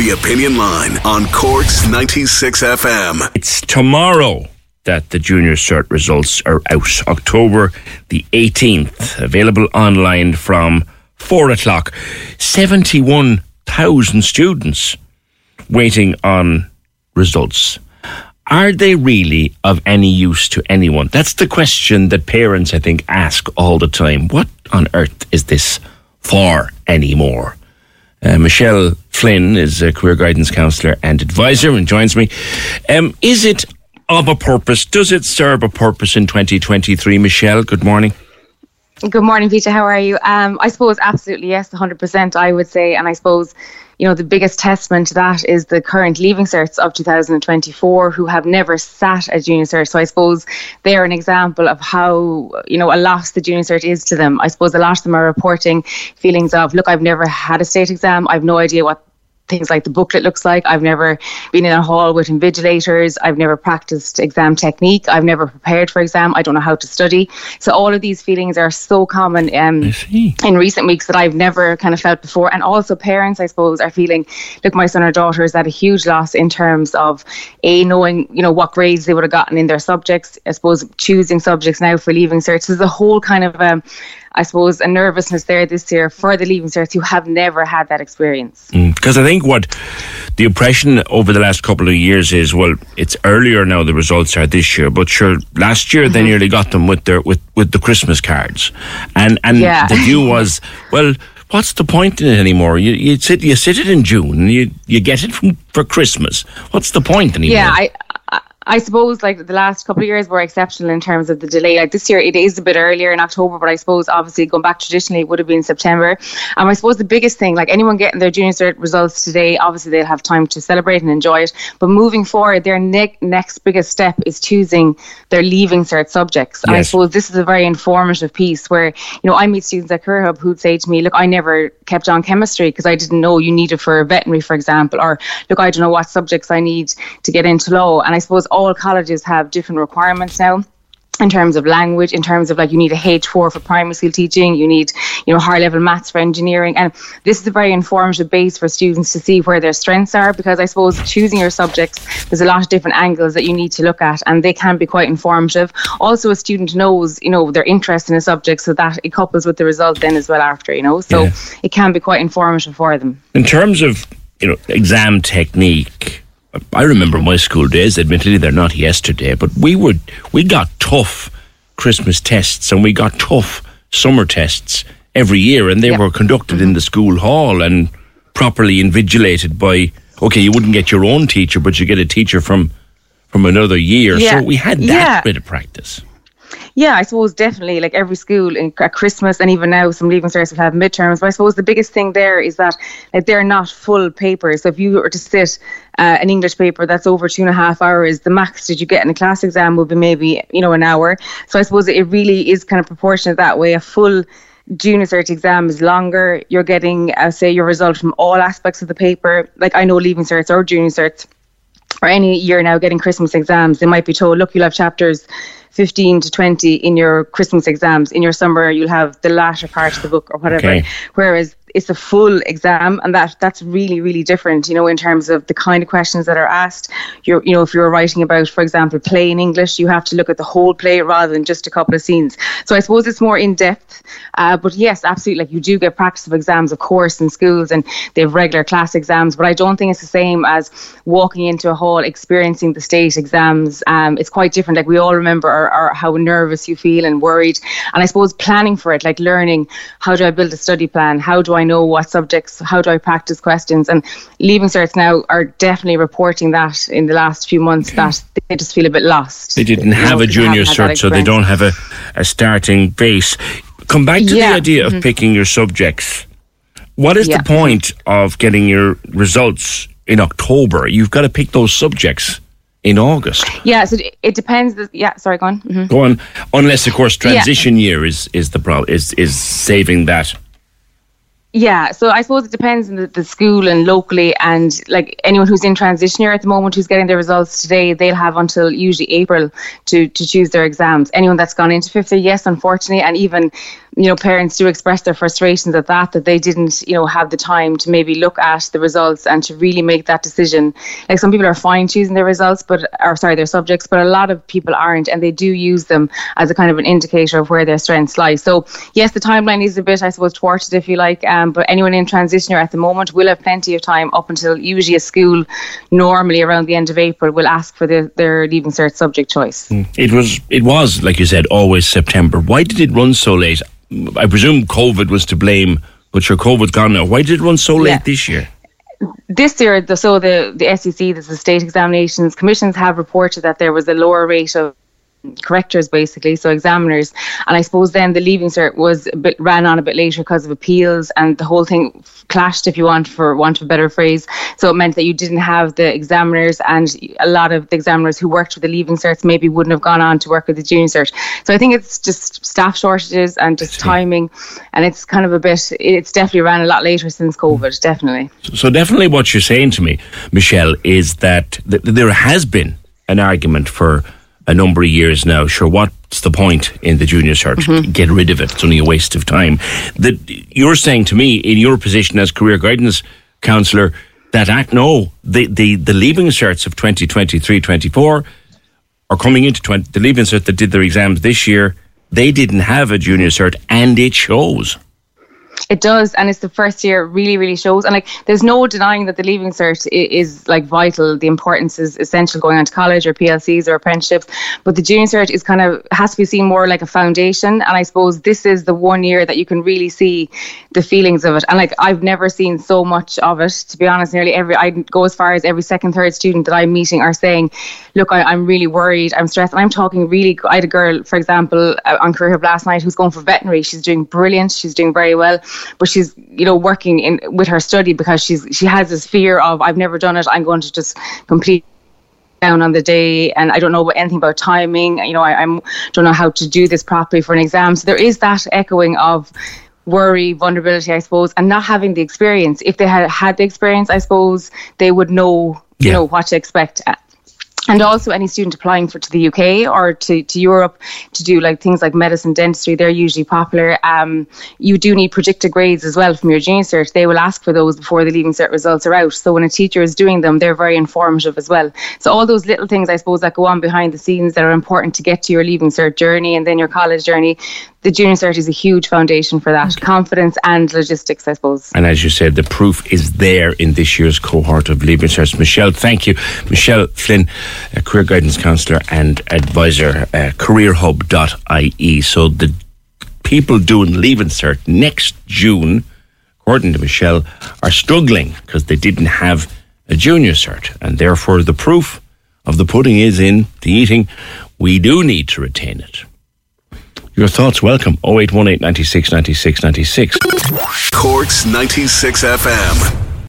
The Opinion Line on Cork's 96 FM. It's tomorrow that the junior cert results are out. October the 18th. Available online from 4 o'clock. 71,000 students waiting on results. Are they really of any use to anyone? That's the question that parents, I think, ask all the time. What on earth is this for anymore? Uh, Michelle Flynn is a career guidance counsellor and advisor and joins me. Um, is it of a purpose? Does it serve a purpose in 2023? Michelle, good morning. Good morning, Peter. How are you? Um, I suppose absolutely yes, 100%. I would say, and I suppose you know the biggest testament to that is the current leaving certs of 2024 who have never sat a junior cert. So I suppose they're an example of how you know a loss the junior cert is to them. I suppose a lot of them are reporting feelings of, look, I've never had a state exam. I've no idea what things like the booklet looks like. I've never been in a hall with invigilators. I've never practiced exam technique. I've never prepared for exam. I don't know how to study. So all of these feelings are so common um, in recent weeks that I've never kind of felt before. And also parents, I suppose, are feeling, look, my son or daughter is at a huge loss in terms of a knowing, you know, what grades they would have gotten in their subjects. I suppose choosing subjects now for leaving certs is a whole kind of um, I suppose, a nervousness there this year for the leaving certs who have never had that experience. Because mm, I think what the impression over the last couple of years is, well, it's earlier now. The results are this year, but sure, last year mm-hmm. they nearly got them with their with with the Christmas cards, and and yeah. the view was, well. What's the point in it anymore? You, you sit you sit it in June, you you get it from, for Christmas. What's the point anymore? Yeah, I I suppose like the last couple of years were exceptional in terms of the delay. Like this year, it is a bit earlier in October, but I suppose obviously going back traditionally, it would have been September. And I suppose the biggest thing, like anyone getting their junior cert results today, obviously they'll have time to celebrate and enjoy it. But moving forward, their ne- next biggest step is choosing their leaving cert subjects. And yes. I suppose this is a very informative piece where you know I meet students at Career Hub who'd say to me, "Look, I never kept on chemistry because I didn't know you needed it for veterinary, for example, or look, I don't know what subjects I need to get into law." And I suppose all colleges have different requirements now in terms of language, in terms of like you need a H4 for primary school teaching, you need, you know, high level maths for engineering. And this is a very informative base for students to see where their strengths are because I suppose choosing your subjects, there's a lot of different angles that you need to look at and they can be quite informative. Also, a student knows, you know, their interest in a subject so that it couples with the result then as well after, you know, so yeah. it can be quite informative for them. In terms of, you know, exam technique, I remember my school days. Admittedly, they're not yesterday, but we would we got tough Christmas tests and we got tough summer tests every year, and they yep. were conducted in the school hall and properly invigilated by. Okay, you wouldn't get your own teacher, but you get a teacher from from another year. Yeah. So we had that yeah. bit of practice. Yeah, I suppose definitely like every school in, at Christmas and even now some leaving certs will have midterms. But I suppose the biggest thing there is that like, they're not full papers. So if you were to sit uh, an English paper that's over two and a half hours, the max that you get in a class exam will be maybe you know an hour. So I suppose it really is kind of proportionate that way. A full junior cert exam is longer. You're getting, uh, say, your result from all aspects of the paper. Like I know leaving certs or junior certs or any year now getting Christmas exams, they might be told, look, you'll have chapters 15 to 20 in your Christmas exams. In your summer, you'll have the latter part of the book or whatever. Okay. Whereas it's a full exam and that that's really really different you know in terms of the kind of questions that are asked. You're you know if you're writing about for example play in english you have to look at the whole play rather than just a couple of scenes. So i suppose it's more in depth uh, but yes absolutely like you do get practice of exams of course in schools and they have regular class exams but i don't think it's the same as walking into a hall experiencing the state exams. Um, it's quite different like we all remember our, our, how nervous you feel and worried and i suppose planning for it like learning how do i build a study plan? How do i I know what subjects, how do I practice questions? And Leaving Certs now are definitely reporting that in the last few months that they just feel a bit lost. They didn't have a junior cert, so they don't have a, a starting base. Come back to yeah. the idea of mm-hmm. picking your subjects. What is yeah. the point of getting your results in October? You've got to pick those subjects in August. Yeah, so it depends. Yeah, sorry, go on. Mm-hmm. Go on. Unless, of course, transition yeah. year is is the problem. Is is saving that Yeah, so I suppose it depends on the, the, school and locally, and like anyone who's in transition year at the moment who's getting their results today, they'll have until usually April to to choose their exams. Anyone that's gone into fifth year, yes, unfortunately, and even you know parents do express their frustrations at that that they didn't you know have the time to maybe look at the results and to really make that decision. Like some people are fine choosing their results, but or sorry their subjects, but a lot of people aren't, and they do use them as a kind of an indicator of where their strengths lie. So yes, the timeline is a bit I suppose thwarted if you like. Um, um, but anyone in transition year at the moment will have plenty of time up until usually a school, normally around the end of April, will ask for the, their leaving cert subject choice. Mm. It was, it was like you said, always September. Why did it run so late? I presume COVID was to blame, but your COVID's gone now. Why did it run so late yeah. this year? this year, the, so the, the SEC, the State Examinations Commissions, have reported that there was a lower rate of correctors basically so examiners. And i suppose then the leaving cert was a bit ran on a bit later because of appeals and the whole thing clashed if you want for want of a better phrase. So it meant that you didn't have the examiners and a lot of the examiners who worked with the leaving certs maybe wouldn't have gone on to work with the junior cert. So i think it's just staff shortages and just timing and it's kind of a bit it's definitely ran a lot later since covid definitely. So definitely what you're saying to me michelle is that th- there has been an argument for a number of years now. Sure, what's the point in the junior cert? Mm-hmm. Get rid of it. It's only a waste of time. That you're saying to me in your position as career guidance counsellor that act no, the, the, the leaving certs of 2023 24 are coming into 20, the leaving cert that did their exams this year. They didn't have a junior cert, and it shows. It does, and it's the first year really, really shows. And like, there's no denying that the leaving cert is, is, like vital. The importance is essential going on to college or PLCs or apprenticeships. But the junior cert is kind of has to be seen more like a foundation. And I suppose this is the one year that you can really see the feelings of it. And like, I've never seen so much of it. To be honest, nearly every I go as far as every second, third student that I'm meeting are saying, "Look, I, am really worried. I'm stressed." And I'm talking really. I had a girl, for example, uh, on Career Hub last night who's going for veterinary. She's doing brilliant. She's doing very well but she's you know working in with her study because she's she has this fear of I've never done it I'm going to just complete down on the day and I don't know anything about timing you know I I'm, don't know how to do this properly for an exam. So there is that echoing of worry vulnerability I suppose and not having the experience. If they had had the experience I suppose they would know yeah. you know what to expect and also any student applying for to the UK or to, to Europe to do like things like medicine, dentistry, they're usually popular. Um, you do need predicted grades as well from your junior cert. They will ask for those before the leaving cert results are out. So when a teacher is doing them, they're very informative as well. So all those little things, I suppose, that go on behind the scenes that are important to get to your leaving cert journey and then your college journey, the junior cert is a huge foundation for that okay. confidence and logistics, I suppose. And as you said, the proof is there in this year's cohort of leaving certs. Michelle, thank you. Michelle Flynn, a career guidance counsellor and advisor, uh, careerhub.ie. So the people doing leaving cert next June, according to Michelle, are struggling because they didn't have a junior cert, and therefore the proof of the pudding is in the eating. We do need to retain it. Your thoughts welcome 0818 96 96 96. Corks 96 FM.